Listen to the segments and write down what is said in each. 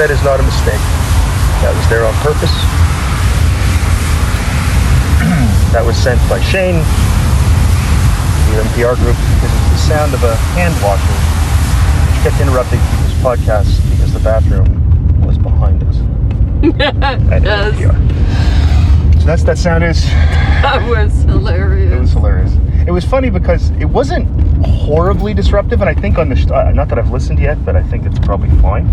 that is not a mistake. That was there on purpose. that was sent by Shane, the NPR group, because it's the sound of a hand washer, which kept interrupting this podcast because the bathroom was behind us. at Yes. NPR. So that's that sound is. That was hilarious. It was hilarious. It was funny because it wasn't horribly disruptive, and I think on the uh, not that I've listened yet, but I think it's probably fine.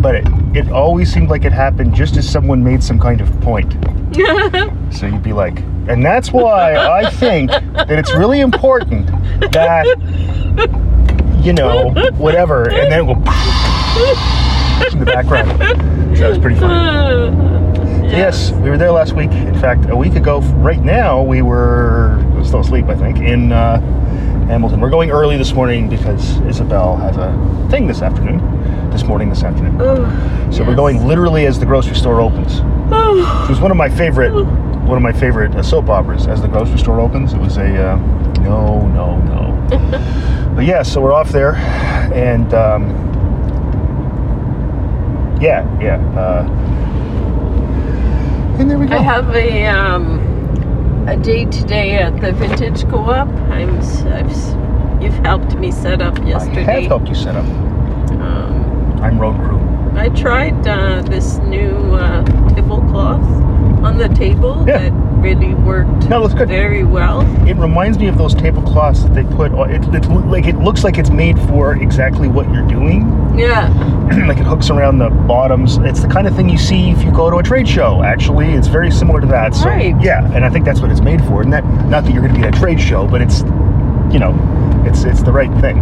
But it, it always seemed like it happened just as someone made some kind of point. So you'd be like, and that's why I think that it's really important that you know whatever, and then it will in the background. So that was pretty funny. Yes, we were there last week. In fact, a week ago, right now, we were still asleep, I think, in uh, Hamilton. We're going early this morning because Isabel has a thing this afternoon, this morning, this afternoon. So we're going literally as the grocery store opens. It was one of my favorite, one of my favorite uh, soap operas. As the grocery store opens, it was a uh, no, no, no. but yeah, so we're off there, and um, yeah, yeah. Uh, and there we go. I have a um, a day today at the Vintage Co-op. I'm I've, you've helped me set up yesterday. I have helped you set up. Um, I'm road crew. I tried uh, this new uh, tablecloth on the table Yeah. that really worked No, looks good. very well. It reminds me of those tablecloths that they put. on- It, it like it looks like it's made for exactly what you're doing. Yeah, like it hooks around the bottoms. It's the kind of thing you see if you go to a trade show. Actually, it's very similar to that. So Right. yeah, and I think that's what it's made for. And that not that you're going to be at a trade show, but it's you know, it's it's the right thing.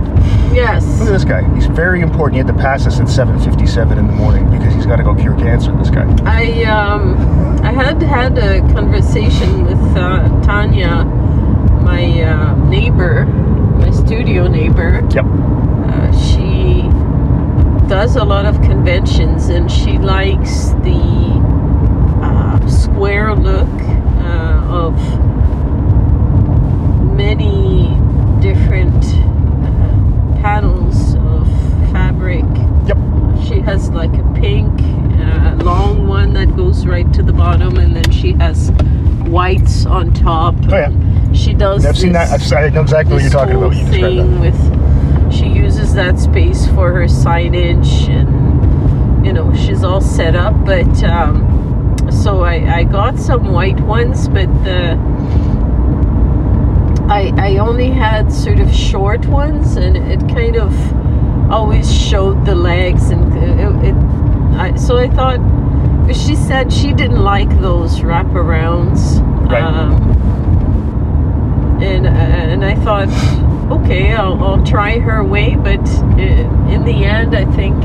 yes. Look at this guy. He's very important. He had to pass us at 7:57 in the morning because he's got to go cure cancer. This guy. I um I had had a conversation with uh, Tanya, my uh, neighbor, my studio neighbor. Yep. Uh, she does a lot of conventions and she likes the uh, square look uh, of many different uh, panels of fabric. Yep. She has like a pink uh, long one that goes right to the bottom, and then she has whites on top. Oh yeah. She does. I've seen that. I've, I know exactly what you're talking about. You described thing with she uses that space for her signage and you know she's all set up but um, so I, I got some white ones but the I, I only had sort of short ones and it kind of always showed the legs and it, it I, so I thought she said she didn't like those wraparounds Right. um, and and I thought, okay, I'll, I'll try her way, but i in the end, I think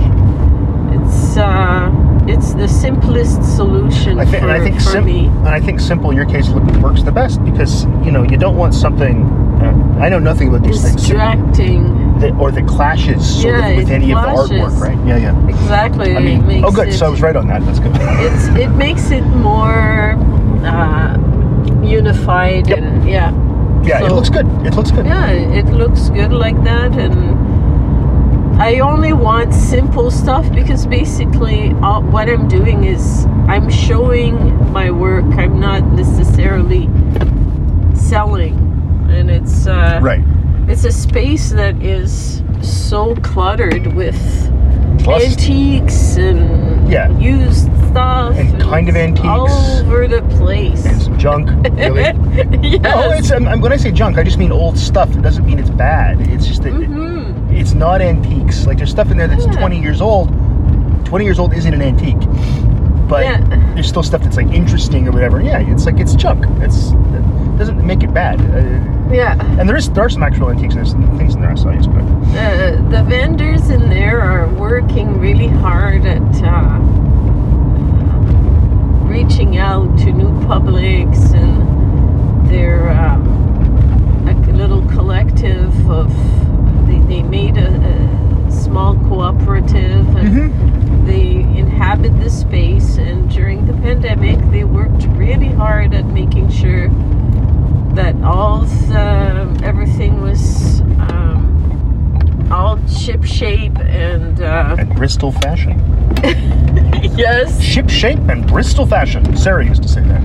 it's uh, it's the simplest solution I think, for, and I think for sim- me. and I think simple in your case works the best because you know you don't want something. Uh, I know nothing about these things Distracting, or the clashes sort Yeah, of with any clashes. of the artwork, right? Yeah, yeah. exactly. I mean, oh, good. It, So I was right on that. That's good. It's it makes it more uh, unified Yep. and yeah. yeah, it looks good. It looks good. Yeah, it looks good like that, and I only want simple stuff because basically all, what I'm doing is I'm showing my work. I'm not necessarily selling, and it's uh, Right. it's a space that is so cluttered with Plus- antiques and Yeah. used stuff And kind of it's all over the place. And some junk. Really. yes. No, it's um, when I say junk, I just mean old stuff. It doesn't mean it's bad. It's just that Mhm. It's not antiques. Like there's stuff in there that's Yeah. 20 years old. 20 years old isn't an antique, but Yeah. there's still stuff that's like interesting or whatever. Yeah, it's like it's junk. It's it doesn't make it bad. Uh, Yeah. and there is there are some actual antiques. and There's things in there I saw yesterday. Uh, the vendors in there are working really hard at uh, reaching out to new publics and they're um, a little collective of they, made a, a small cooperative and Mm-hmm. they inhabit the space and during the pandemic they worked really hard at making sure that all the, everything was um, all ship shape and uh, And Bristol fashion. yes. Ship shape and Bristol fashion. Sarah used to say that.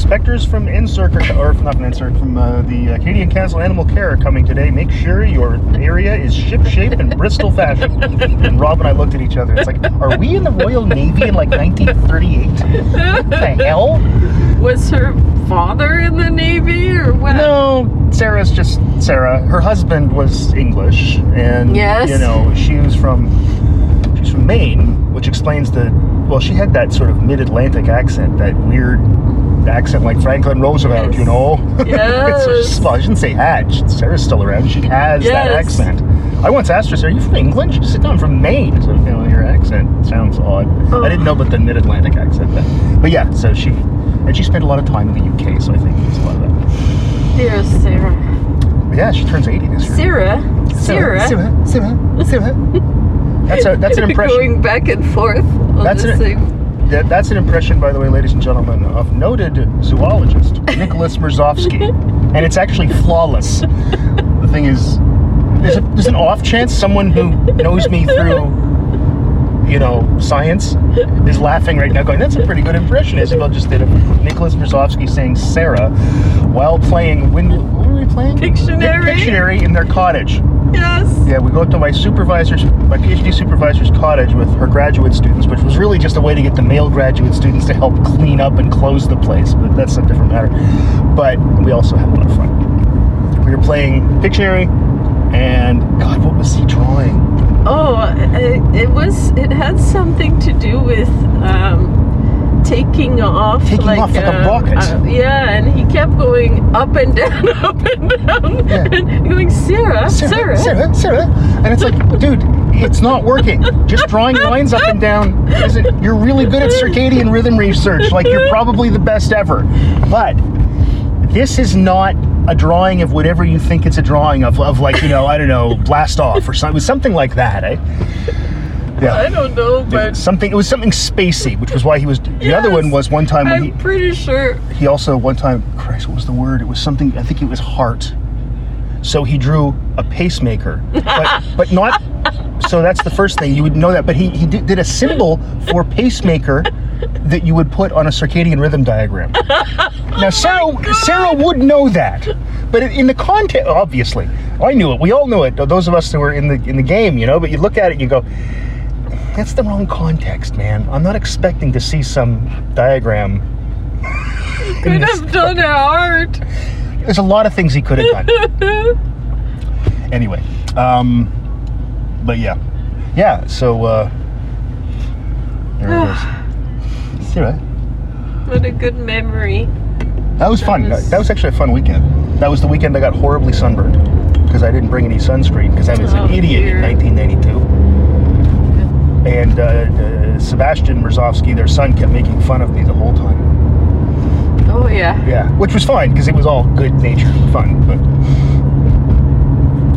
Inspectors from NSERC, are, or not from NSERC, from uh, the uh, Canadian Council Animal Care are coming today. Make sure your area is ship shape and Bristol fashion. And Rob and I looked at each other. It's like, are we in the Royal Navy in like 1938? What the hell? Was her father in the Navy or what? No, Sarah's just Sarah. Her husband was English, and Yes. you know she was from she's from Maine, which explains the well. She had that sort of mid-Atlantic accent, that weird accent like Franklin Roosevelt. You know, Yes. just, well, I shouldn't say had. Sarah's still around. She has that Yes. accent. I once asked her, Sarah, "Are you from England?" She said, "No, I'm from Maine." So you know, your accent sounds odd. Oh. I didn't know oh. about the mid-Atlantic accent then, but yeah. So she and she spent a lot of time in the UK, so I think it's a lot of that. Dear Sarah. Yeah, she turns 80 this year. Sarah. Sarah. Sarah. Sarah. Sarah. That's a that's an impression. Going back and forth on That's the an- same. That, that's an impression, by the way, ladies and gentlemen, of noted zoologist Nicholas Mrosovsky, and it's actually flawless. The thing is, there's, a, there's an off chance someone who knows me through, you know, science is laughing right now, going, "That's a pretty good impression." Isabel just did of Nicholas Mrosovsky saying Sarah while playing. When what were we playing? Pictionary. Pictionary in their cottage. Yes. Yeah, we go up to my supervisor's, my PhD supervisor's cottage with her graduate students, which was really just a way to get the male graduate students to help clean up and close the place, but that's a different matter. But we also had a lot of fun. We were playing Pictionary, and God, what was he drawing? Oh, it, it was. It had something to do with um, taking off. Taking like, off like a uh, rocket. uh, yeah, and he kept going up and down, up and down, Yeah. and going Sarah, Sarah. Sarah, Sarah. And it's like, dude, it's not working. Just drawing lines up and down isn't. You're really good at circadian rhythm research. Like you're probably the best ever. But this is not a drawing of whatever you think it's a drawing of, of like you know, I don't know, blast off or something. Something like that, eh? I don't know, but something. It was something spacey, which was why he was. The other one was one time when he I'm pretty sure. he also one time Christ, what was the word? It was something. I think it was heart. So he drew a pacemaker, but but not. So that's the first thing you would know that. But he he did, did a symbol for pacemaker that you would put on a circadian rhythm diagram. Now oh Sarah Sarah would know that, but in the context, obviously, I knew it. We all knew it. Those of us that were in the in the game, you know. But you look at it, and you go. That's the wrong context, man. I'm not expecting to see some diagram Could this- have done a heart. There's a lot of things he could have done. anyway, um, but yeah, yeah. So uh, there it is. See right? What a good memory. That was fun. That was- was, that was actually a fun weekend. That was the weekend I got horribly sunburned because I didn't bring any sunscreen because I was Oh, an idiot dear. in 1992. And uh, uh, Sebastian Mrosovsky, their son, kept making fun of me the whole time. Oh yeah. Yeah, which was fine because it was all good natured fun. But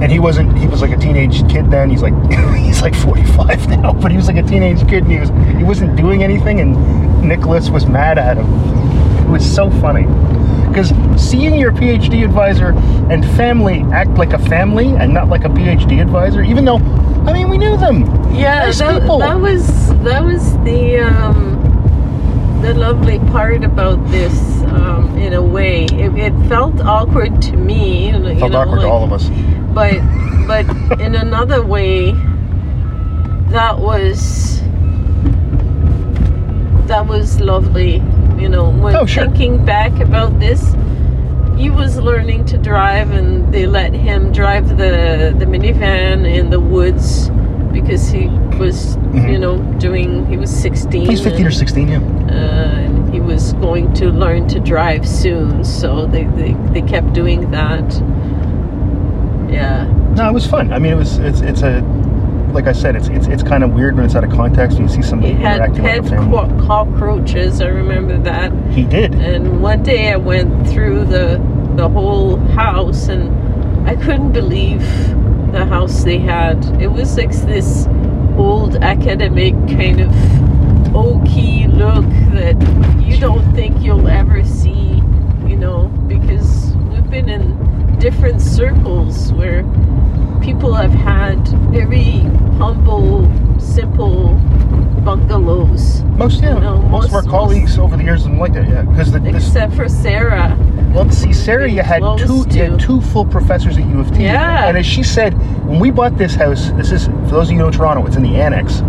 and he wasn't. He was like a teenage kid then. He's like he's like 45 now, but he was like a teenage kid and he was he wasn't doing anything. And Nicholas was mad at him. It was so funny because seeing your PhD advisor and family act like a family and not like a PhD advisor, even though I mean we knew them. Yeah, Nice that, people. that was that was the um, the lovely part about this. Um, in a way, it, it felt awkward to me. You know, Felt know, awkward like, to all of us. But but in another way, that was that was lovely. You know, when Oh, sure. thinking back about this, he was learning to drive, and they let him drive the the minivan in the woods because he was, Mhm. you know, doing. He was sixteen. He's 15 or 16, yeah. uh, and he was going to learn to drive soon, so they, they, they kept doing that. Yeah. No, it was fun. I mean, it was. It's. It's a. Like I said, it's. It's. It's kind of weird when it's out of context and you see somebody He had pet with a family. co- cockroaches, I remember that. He did. And one day I went through the, the whole house and I couldn't believe the house they had. It was like this old academic kind of oaky look that you don't think you'll ever see, you know, because we've been in different circles where people have had very humble, simple bungalows. Most yeah, No, most, of our most- colleagues over the years have liked it. Yeah, because this, Except for Sarah. well, see, Sarah, you had two you had two full professors at U of T. Yeah. And as she said, when we bought this house, this is for those of you who know Toronto, it's in the annex.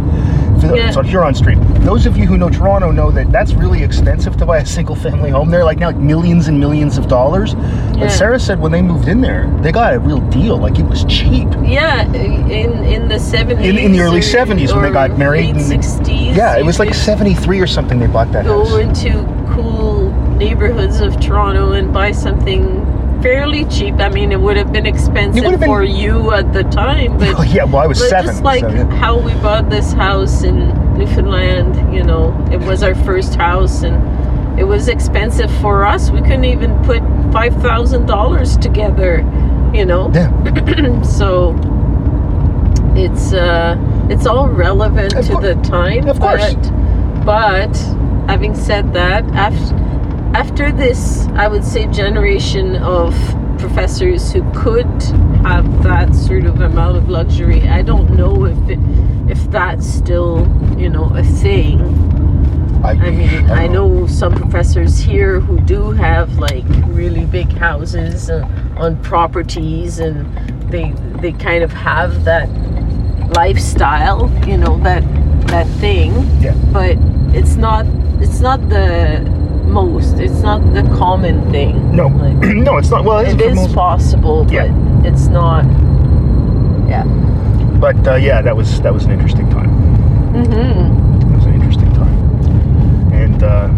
The- Yeah. It's on Huron Street. Those of you who know Toronto know that that's really expensive to buy a single family home there, like now like millions and millions of dollars. Yeah. But Sarah said when they moved in there, they got a real deal. Like it was cheap. Yeah, in in the seventies. In- in the early 70s when they got married Late and- sixties. Yeah, it was like 73 or something they bought that house. Go into cool neighborhoods of Toronto and buy something fairly cheap. I mean, it would have been expensive would've been- for you at the time, but Oh, yeah, well, I was seven. just like so, yeah. how we bought this house in Newfoundland, you know, it was our first house and it was expensive for us. We couldn't even put five thousand dollars together, you know. Yeah. So it's uh it's all relevant Of to the time. of course. But, but having said that, after after this, I would say generation of professors who could have that sort of amount of luxury. I don't know if it, if that's still you know a thing. I mean, I know some professors here who do have like really big houses uh, on properties, and they they kind of have that lifestyle, you know, that that thing. Yeah. But it's not it's not the most. It's not the common thing. No, Like, no, it's not. Well, it it is most, possible, Yeah. but it's not. Yeah. but uh, yeah, that was that was an interesting time. Mm-hmm. It was an interesting time, and uh,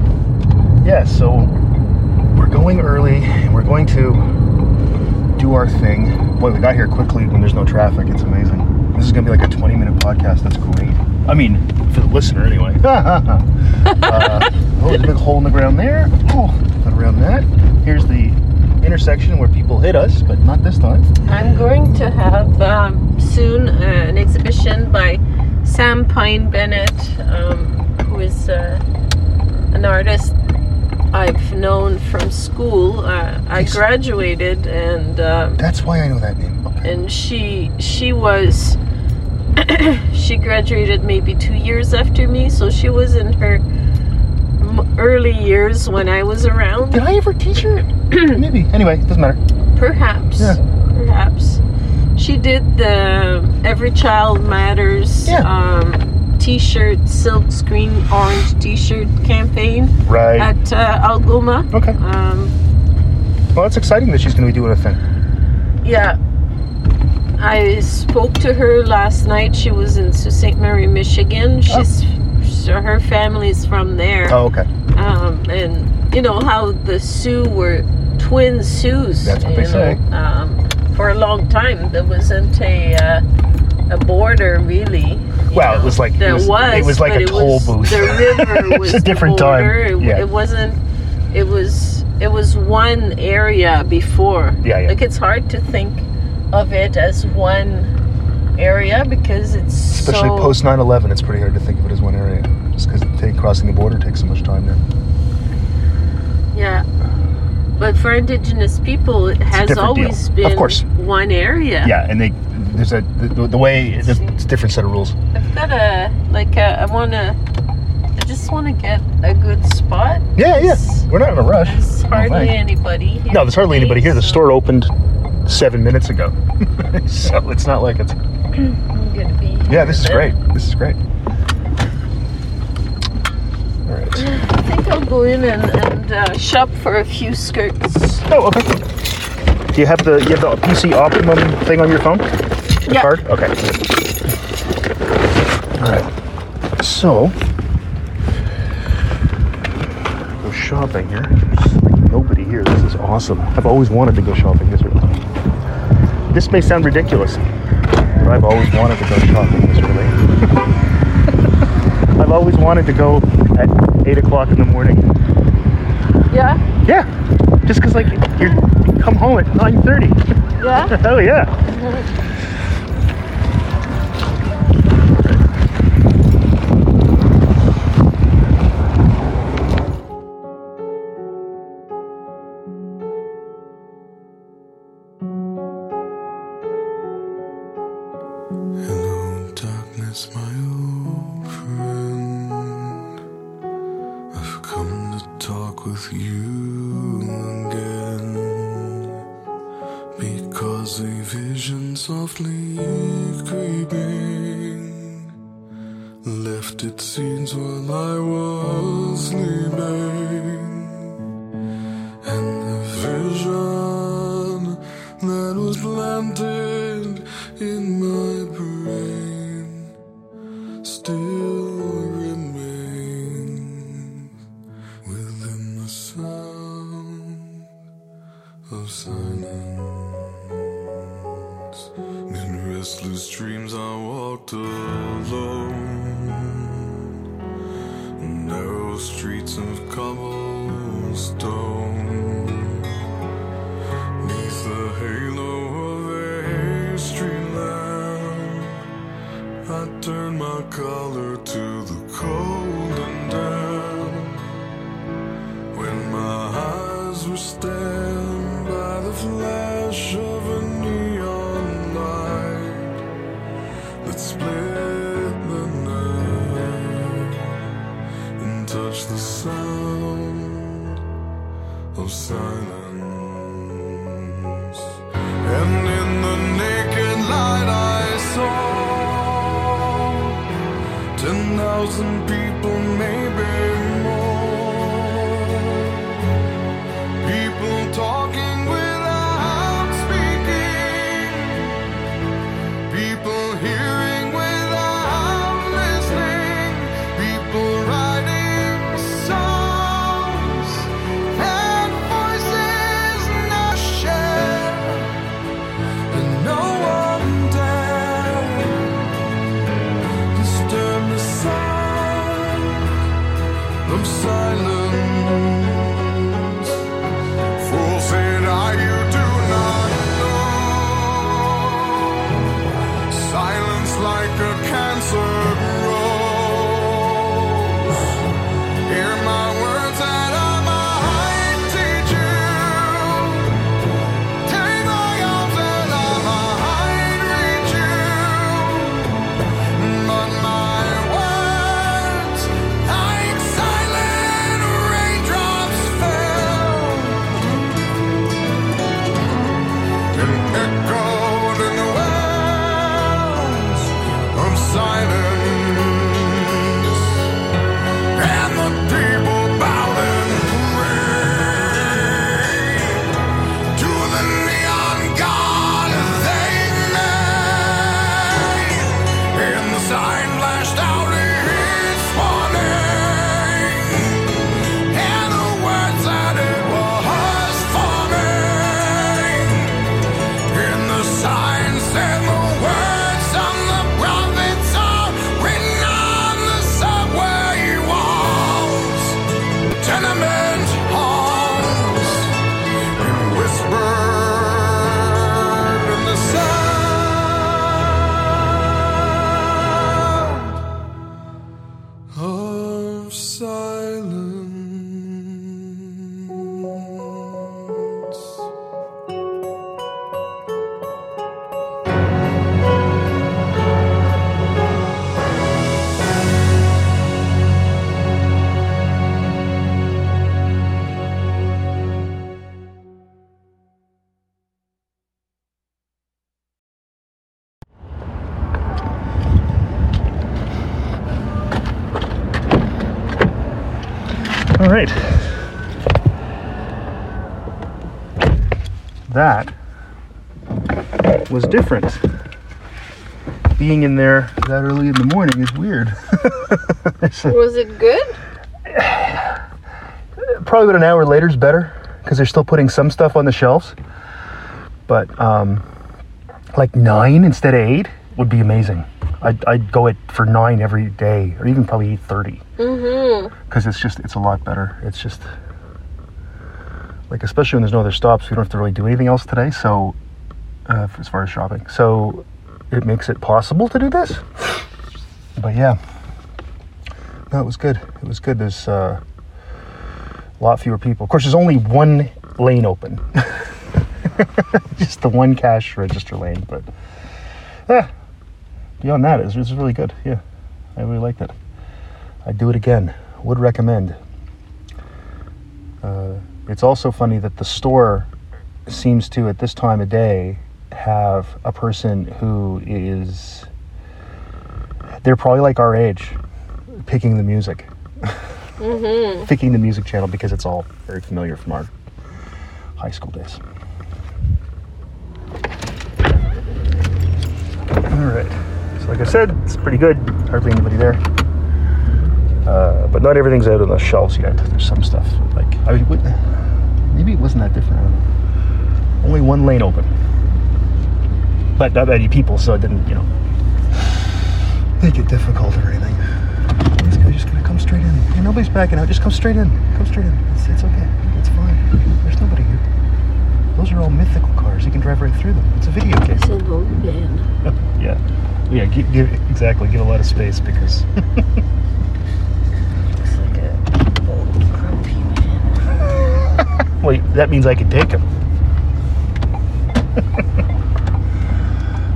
yeah, so we're going early. and We're going to do our thing. Boy, we got here quickly when there's no traffic. It's amazing. This is gonna be like a 20 minute podcast. That's great. I mean, for the listener anyway. uh, oh, there's a big hole in the ground there. Oh, got around that. Here's the intersection where people hit us, but not this time. I'm going to have um, soon uh, an exhibition by Sam Pine Bennett, um, who is uh, an artist I've known from school. Uh, I graduated, and um, That's why I know that name. Okay. and she she was she graduated maybe two years after me, so she was in her early years when I was around. Did I ever teach her? Maybe. Anyway, it doesn't matter. Perhaps. Yeah. Perhaps. She did the Every Child Matters Yeah. um, t-shirt, silk screen orange t-shirt campaign Right. at uh, Algoma. okay. Um, Well, that's exciting that she's going to be doing a thing. yeah. I spoke to her last night. She was in Sault Ste. Marie, Michigan. She's so her family's from there. Oh, okay. um, and you know how the Soo were twin Soo. That's what they know, say. Um, for a long time, there wasn't a uh, a border really. Well, it was like- it was- was. it was like a toll was- booth. The river It's was a the different time. border. It, Yeah. it wasn't. It was. It was one area before. Yeah, yeah. Like it's hard to think of it as one area because it's Especially so, post 9 11, it's pretty hard to think of it as one area. Just because crossing the border takes so much time there. Yeah. But for indigenous people, it has different deal. always Of been course. one area. Yeah, and they there's a the, the way there's it's a different set of rules. I've got a like a, I want to. I just want to get a good spot. Yeah, yeah. We're not in a rush. There's hardly anybody here. No, there's hardly anybody here. The so store opened seven minutes ago, so it's not like it's. I'm gonna be. Yeah, this is great. This is great. All right. I think I'll go in and, and uh, shop for a few skirts. Oh, okay. Do you have the you have the PC Optimum thing on your phone? Yeah. Card? Okay. All right. So, go shopping here. There's like nobody here. This is awesome. I've always wanted to go shopping this early. This may sound ridiculous, but I've always wanted to go shopping this early. I've always wanted to go at eight o'clock in the morning. Yeah. Yeah, just because like you're, you come home at nine thirty. Yeah. Oh yeah. sound of silence. In restless dreams, I walked alone. Narrow streets of cobblestone. That was different. Being in there that early in the morning is weird. Was it good? probably about an hour later is better because they're still putting some stuff on the shelves. But um, like nine instead of eight would be amazing. I'd, I'd go it for nine every day, or even probably eight thirty. Mm-hmm. because it's just it's a lot better. It's just like especially when there's no other stops, we don't have to really do anything else today. So uh, as far as shopping, so it makes it possible to do this. But yeah, no, it was good. It was good. There's uh, a lot fewer people. Of course, there's only one lane open, just the one cash register lane. But yeah, beyond that, it's, it's really good. Yeah, I really liked it. I'd do it again. Would recommend. It's also funny that the store seems to, at this time of day, have a person who is. They're probably like our age, picking the music, Mm-hmm. picking the music channel because it's all very familiar from our high school days. All right. So, like I said, it's pretty good. Hardly anybody there. Uh, but not everything's out on the shelves yet. There's some stuff like I would, maybe it wasn't that different. I don't know. Only one lane open, but not many people, so it didn't, you know, make it difficult or anything. This guy's just gonna come straight in. Hey, nobody's backing out. Just come straight in. Come straight in. It's, it's okay. It's fine. There's nobody here. Those are all mythical cars. You can drive right through them. It's a video game. It's an old man. yeah. Yeah, give, give exactly. Give a lot of space because well, that means I could take him.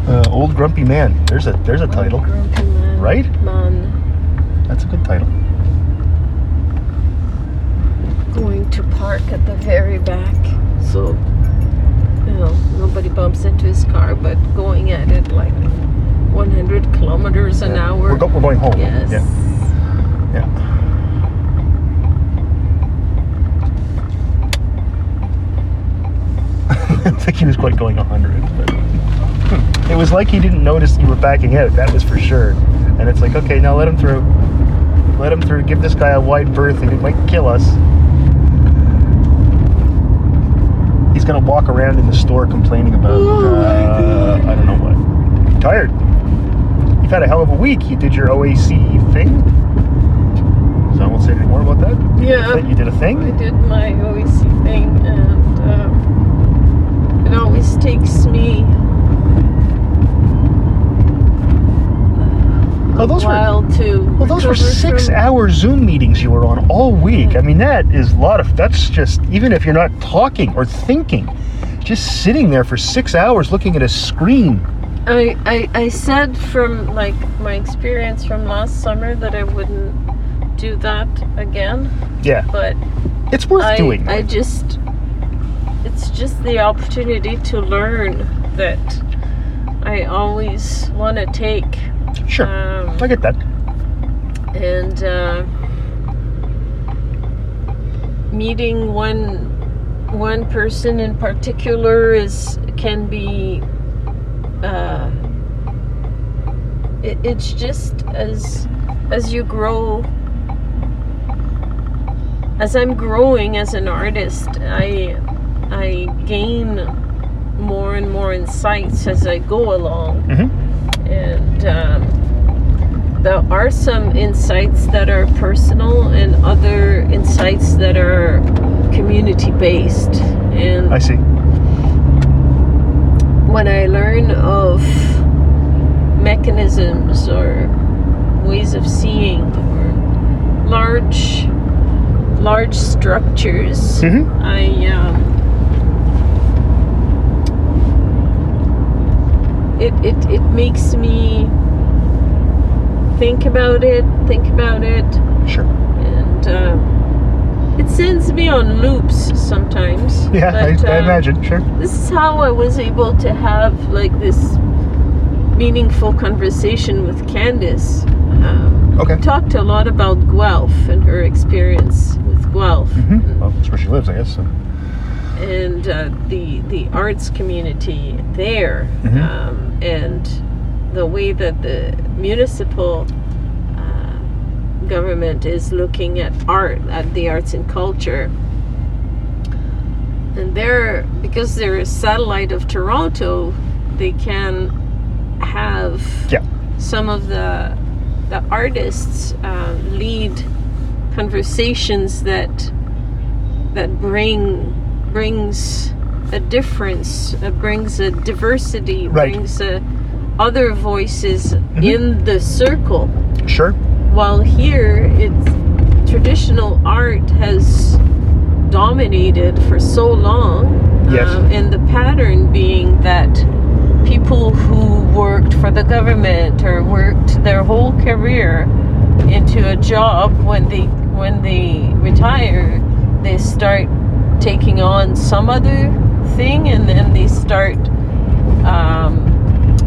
uh, old grumpy man. There's a there's a title. Old grumpy man. Right? Man That's a good title. going to park at the very back. So, you know, nobody bumps into his car, but going at it like 100 kilometers an Yeah. hour. We're, go, we're going home. Yes. Yeah. Yeah. I think he was quite going 100, but hmm. it was like he didn't notice you were backing out. That was for sure. And it's like, okay, now let him through. Let him through. Give this guy a wide berth, and he might kill us. He's gonna walk around in the store complaining about uh, I don't know what. Tired. You've had a hell of a week. You did your OAC thing. So I won't say any more about that. Yeah. You did a thing. I did my OEC thing, and um, it always takes me Oh, those were- to. Well, those were six-hour Zoom meetings you were on all week. I mean, that is a lot of. That's just even if you're not talking or thinking, just sitting there for six hours looking at a screen. I, I I said from like my experience from last summer that I wouldn't do that again, Yeah, but it's worth I doing. I just it's just the opportunity to learn that I always want to take. Sure, Um, I get that. and uh, meeting one one person in particular is can be uh, it, it's just as as you grow as I'm growing as an artist I I gain more and more insights as I go along. Hmm and um, there are some insights that are personal and other insights that are community based and I see. when i learn of mechanisms or ways of seeing or large large structures hmm i um, it, it it makes me think about it think about it Sure. and uh, it sends me on loops sometimes Yeah, I, but, I um, imagine. Sure. this is how I was able to have like this meaningful conversation with Candice. Um, Okay. we talked a lot about Guelph and her experience with Guelph hmm Well, that's where she lives, I guess. So. And uh, the the arts community there, Mhm. um, and the way that the municipal uh, government is looking at art, at the arts and culture. And they're because they're a satellite of Toronto, they can have Yeah. some of the the artists uh, lead conversations that that bring brings a difference, uh, brings a diversity, Right. brings uh, other voices Mm-hmm. in the circle. Sure. While here, it's traditional art has dominated for so long, Yes. um, and the pattern being that people who worked for the government or worked their whole career into a job when they when they retire they start taking on some other thing and then they start um,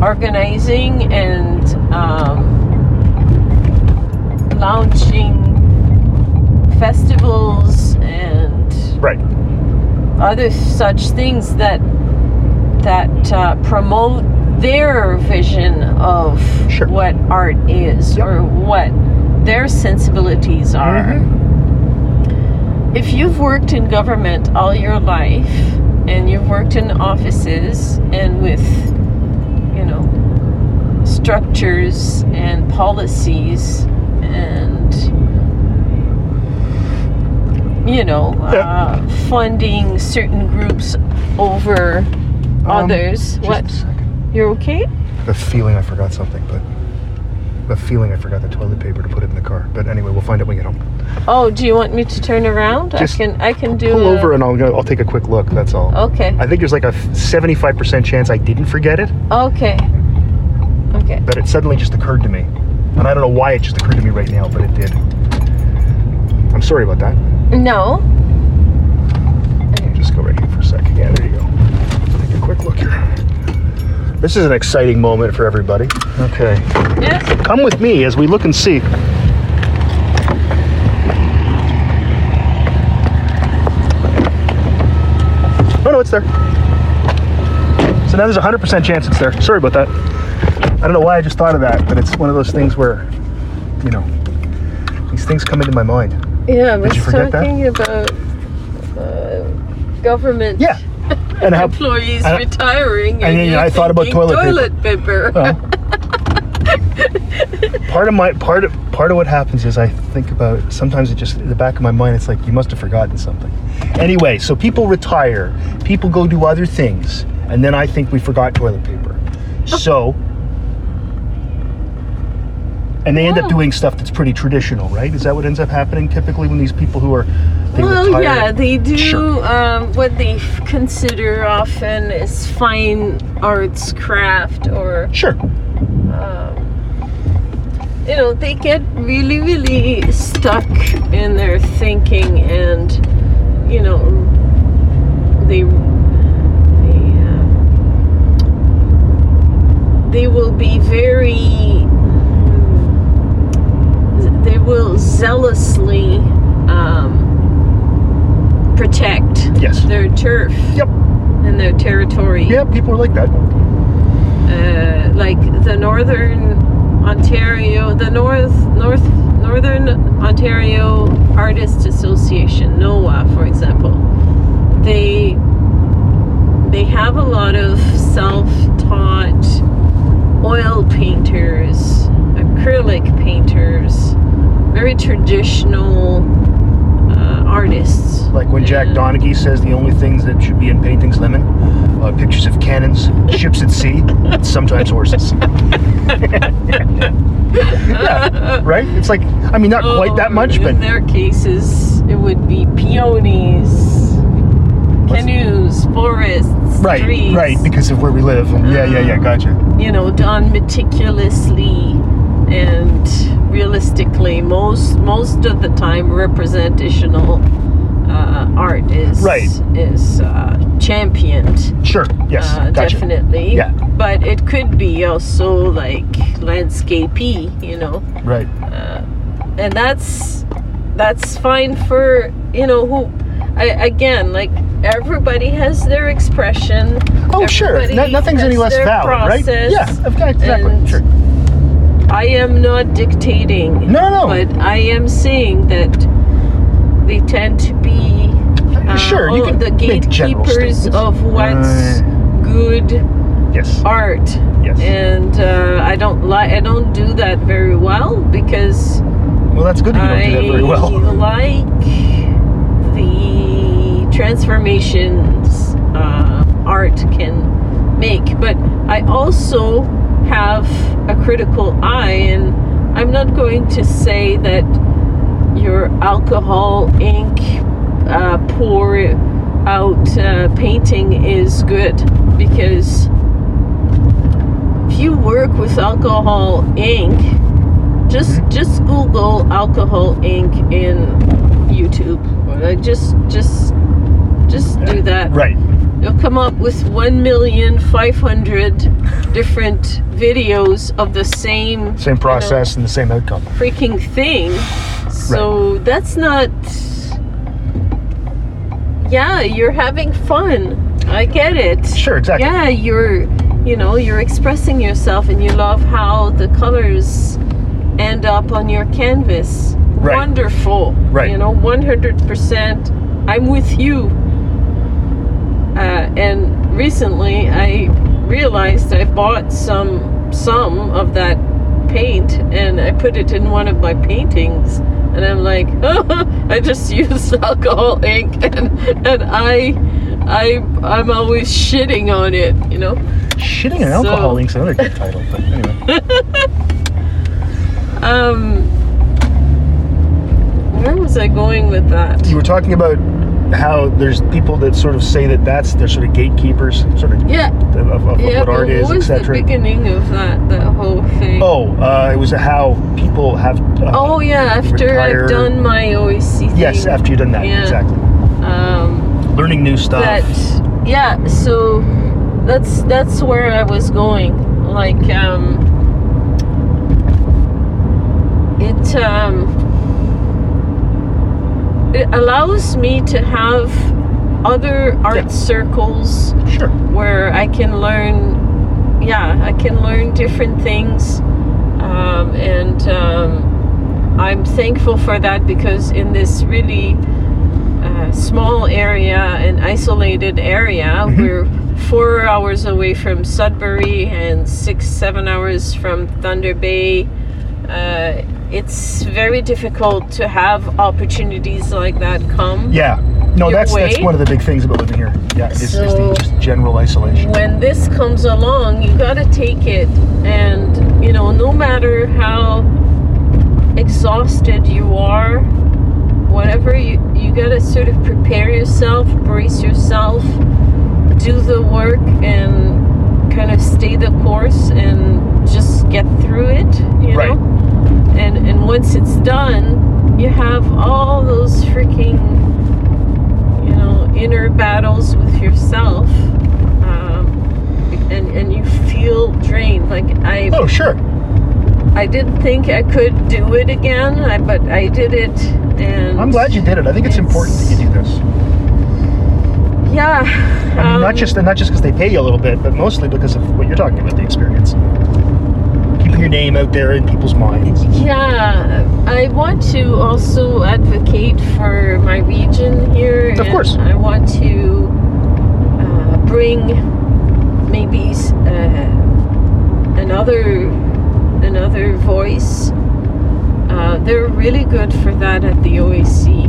organizing and um, launching festivals and Right. other such things that that uh, promote their vision of Sure. what art is Yep. or what their sensibilities are. Mhm. If you've worked in government all your life and you've worked in offices and with, you know, structures and policies and, you know, Yeah. uh, funding certain groups over Um, others. just what? a second. You're okay? The feeling I forgot something, but the feeling I forgot the toilet paper to put it in the car. But anyway, we'll find it when we get home. Oh, do you want me to turn around? Just I can. I can do. Pull a- over and I'll go. I'll take a quick look. That's all. Okay. I think there's like a 75% chance I didn't forget it, Okay. Okay. but it suddenly just occurred to me, and I don't know why it just occurred to me right now, but it did. I'm sorry about that. No. Just go right here for a second. Yeah, there you go. Take a quick look here. This is an exciting moment for everybody. Okay. Yes. Come with me as we look and see. Oh no, it's there. So now there's a 100% chance it's there. Sorry about that. I don't know why I just thought of that, but it's one of those things where, you know, these things come into my mind. Yeah, I was you forget that? talking about uh, government Yeah. And how, employees I- retiring. and then you're I thought about thinking toilet paper. Well, part of my part of part of what happens is I think about sometimes it just in the back of my mind it's like you must have forgotten something. Anyway, so people retire, people go do other things, and then I think we forgot toilet paper. So and they end up Oh. doing stuff that's pretty traditional, right? Is that what ends up happening typically when these people who are well, retire? yeah, they do. Sure. Um, what they f- consider often is fine arts craft or Sure. um, you know they get really really stuck in their thinking and you know they they uh, they will be very will zealously um, protect Yes. their turf Yep. and their territory Yeah, people are like that. uh, like the Northern Ontario, the North North Northern Ontario Artists Association, NOAA, for example. They they have a lot of self-taught oil painters, acrylic painters, very traditional uh, artists. Like when Jack Donaghy says the only things that should be in paintings, lemon, uh, pictures of cannons, ships at sea, sometimes horses. yeah, right? It's like, I mean, not quite that Oh, much, in but In their cases, it would be peonies, canoes, forests, right, trees. right, because of where we live. Yeah, yeah, yeah, gotcha. You know, done meticulously and realistically. Most most of the time, representational uh, art is Right. is uh, championed. Sure, yes, uh, gotcha. definitely. Yeah. But it could be also like landscapey, you know Right, and that's that's fine for you know who I, again like everybody has their expression Oh, sure. No, nothing's any less valid, right? Yeah, exactly. Sure. I am not dictating No, no, but i am saying that they tend to be uh, Sure, you can the gatekeepers of what's Uh, good Yes. art Yes. and uh, i don't like i don't do that very well because Well, that's good that you don't do that very well. I like the transformations uh, art can make, but I also have a critical eye, and I'm not going to say that your alcohol ink uh, pour out uh, painting is good because if you work with Alcohol ink Just just Google Alcohol ink in YouTube. Like, Just just just do that. Right. You'll come up with one million five hundred different videos of the same Same process and the same outcome. freaking thing. So that's not. Yeah, you're having fun. I get it. Sure, exactly. Yeah, you're, you know, you're expressing yourself, and you love how the colors end up on your canvas. Right. Wonderful. Right. You know, one hundred percent. I'm with you. Uh, and recently, I realized I bought some some of that paint, and I put it in one of my paintings. And I'm like, I just used alcohol ink, and and I, I, I'm always shitting on it, you know. Shitting on So- alcohol ink's another good title, but anyway. Um, where was I going with that? You were talking about how there's people that sort of say that that's they're sort of gatekeepers, sort of Yeah, of, of what yeah. But art what is, was the beginning of that? That whole thing. Oh, uh, it was how people have. Uh, Oh yeah, after I've done my OAC thing. Yes, after you've done that, Yeah. exactly. Um, Learning new stuff. that yeah. So that's that's where I was going. Like um, it um, it allows me to have other art Yeah. circles Sure. where I can learn, yeah, I can learn different things. Um, and um, I'm thankful for that because in this really uh, small area, an isolated area, we're four hours away from Sudbury and six, seven hours from Thunder Bay. Uh, it's very difficult to have opportunities like that come. Yeah. No, that's that's one of the big things about living here. Yeah, is, is the just general isolation. when this comes along, you got to take it. And, you know, no matter how exhausted you are, whatever, you, you got to sort of prepare yourself, brace yourself, do the work, and kind of stay the course and just get through it, you Right. know? And, and once it's done, you have all those freaking you know, inner battles with yourself, um, and and you feel drained. Like I, Oh, sure. I didn't think I could do it again, I, but I did it, and I'm glad you did it. I think it's, important that you do this. Yeah, I mean, not um, just not just because they pay you a little bit, but mostly because of what you're talking about, the experience. Your name out there in people's minds. Yeah, I want to also advocate for my region here. Of course. I want to uh, bring maybe uh, another another voice. Uh, they're really good for that at the OAC.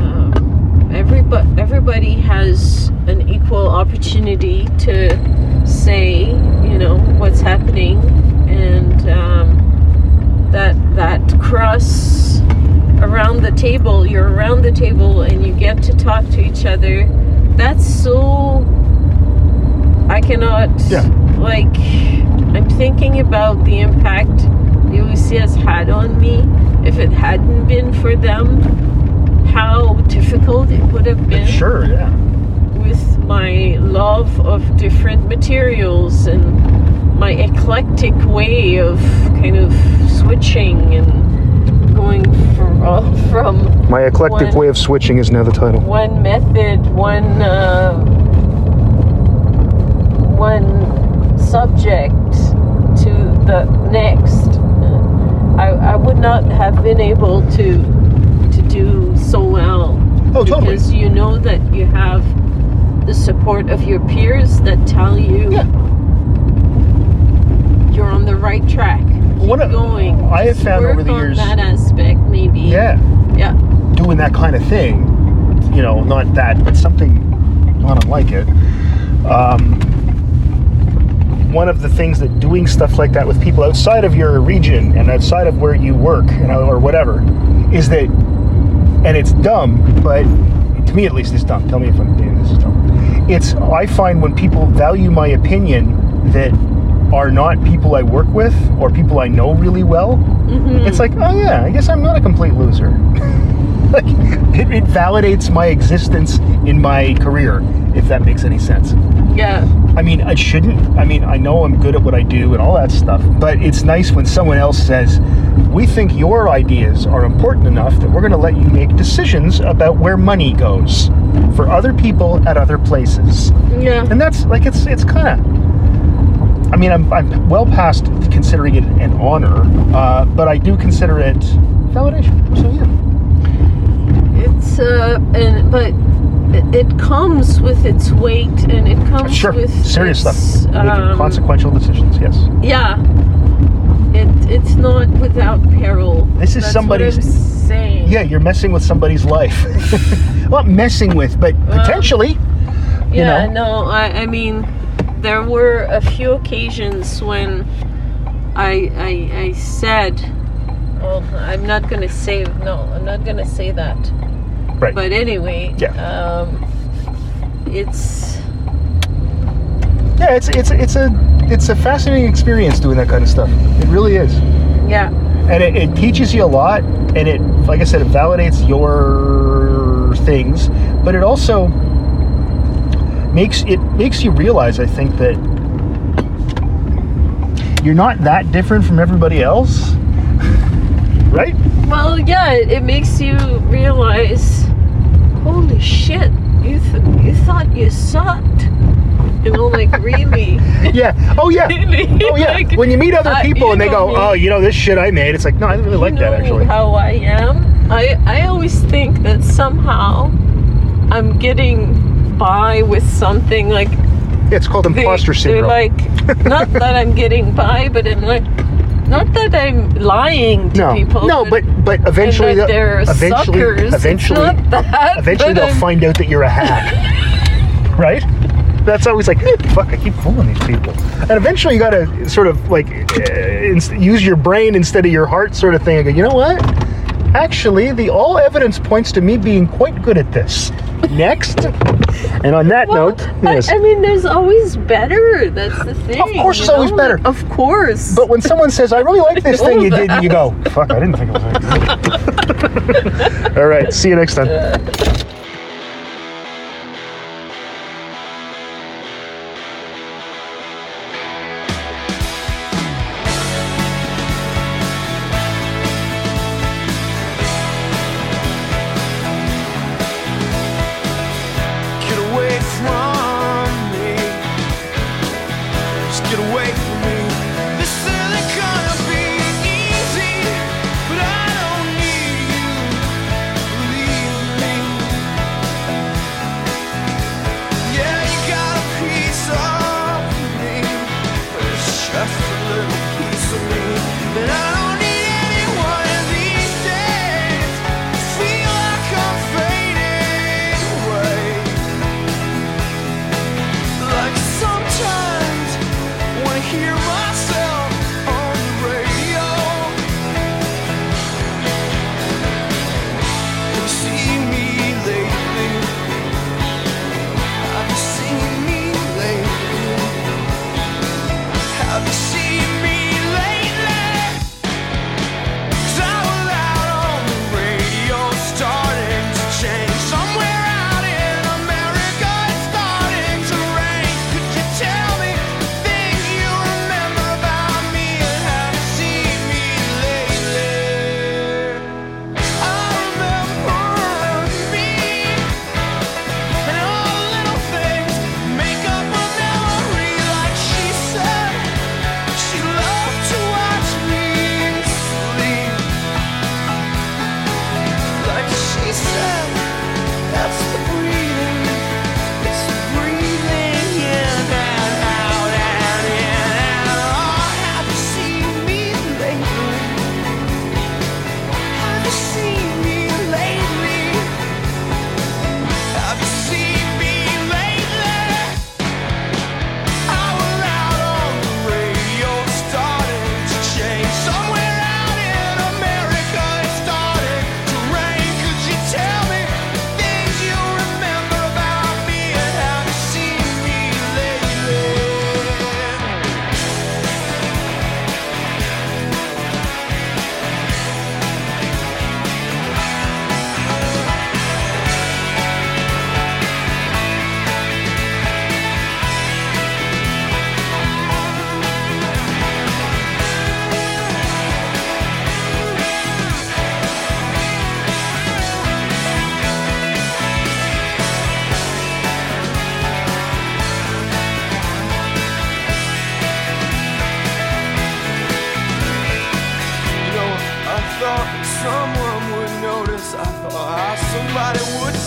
Um, everybody, everybody has an equal opportunity to say, you know, what's happening, and um, that that cross around the table. You're around the table, and you get to talk to each other. That's so. I cannot. Yeah. Like, I'm thinking about the impact the OAC has had on me. If it hadn't been for them, how difficult it would have been Sure, yeah. with my love of different materials and my eclectic way of kind of switching and going from, from My eclectic One- way of switching is now the title. one method, one uh, one subject to the next. I, I would not have been able to to do so well Oh, totally. because you know that you have the support of your peers that tell you Yeah. You're on the right track. Keep One of- going. I have Just found over the years- that aspect maybe. Yeah. Yeah. doing that kind of thing, you know, not that, but something not unlike it. Um, one of the things that doing stuff like that with people outside of your region and outside of where you work, you know, or whatever, is that, and it's dumb, but to me at least it's dumb. Tell me if I'm being this is dumb. It's I find when people value my opinion that are not people I work with or people I know really well, Mm-hmm. it's like, oh yeah, I guess I'm not a complete loser. like it, it validates my existence in my career, if that makes any sense. Yeah. I mean, I shouldn't. I mean, I know I'm good at what I do and all that stuff, but it's nice when someone else says, We think your ideas are important enough that we're going to let you make decisions about where money goes for other people at other places. Yeah. And that's like, it's it's kind of. I mean, I'm, I'm well past considering it an honor, uh, but I do consider it validation. So, yeah. It's uh, and but it, comes with its weight, and it comes Sure. with Serious its, stuff. Um, consequential decisions, yes. Yeah. It it's not without peril. This is That's somebody's- saying. Yeah, you're messing with somebody's life. well, not messing with, but potentially. Yeah. know? No. I I mean, there were a few occasions when I I I said. Well, I'm not gonna say no. I'm not gonna say that. Right. But anyway, Yeah. um, it's yeah, it's it's it's a it's a fascinating experience doing that kind of stuff. It really is, yeah, and it, it teaches you a lot. And it, like I said, it validates your things, but it also makes it makes you realize. I think that you're not that different from everybody else, right? Well, yeah, it, makes you realize, holy shit, you th- you thought you sucked. You know, like really, Yeah. Oh yeah. really. Oh yeah. like, When you meet other uh, people you and they go, me. "Oh, you know this shit I made," it's like, no, I didn't really like that actually. How I am. I I always think that somehow I'm getting by with something like Yeah, it's called they, imposter they're syndrome. like not that I'm getting by, but I'm like not that I'm lying to no, people. no, but but eventually, that they'll- they're eventually, suckers. eventually, that. eventually they'll I'm- find out that you're a hack, right? That's always like, fuck, I keep fooling these people. And eventually you gotta sort of like uh, ins- use your brain instead of your heart, sort of thing. And go, you know what? Actually, the all evidence points to me being quite good at this. Next. And on that Well, note, I- yes. I, mean, there's always better. That's the thing. Of course you there's always know? better. Of course. But when someone says, I really like this thing know you did, that. you go, fuck, I didn't think it was that good. All right, see you next time. Somebody would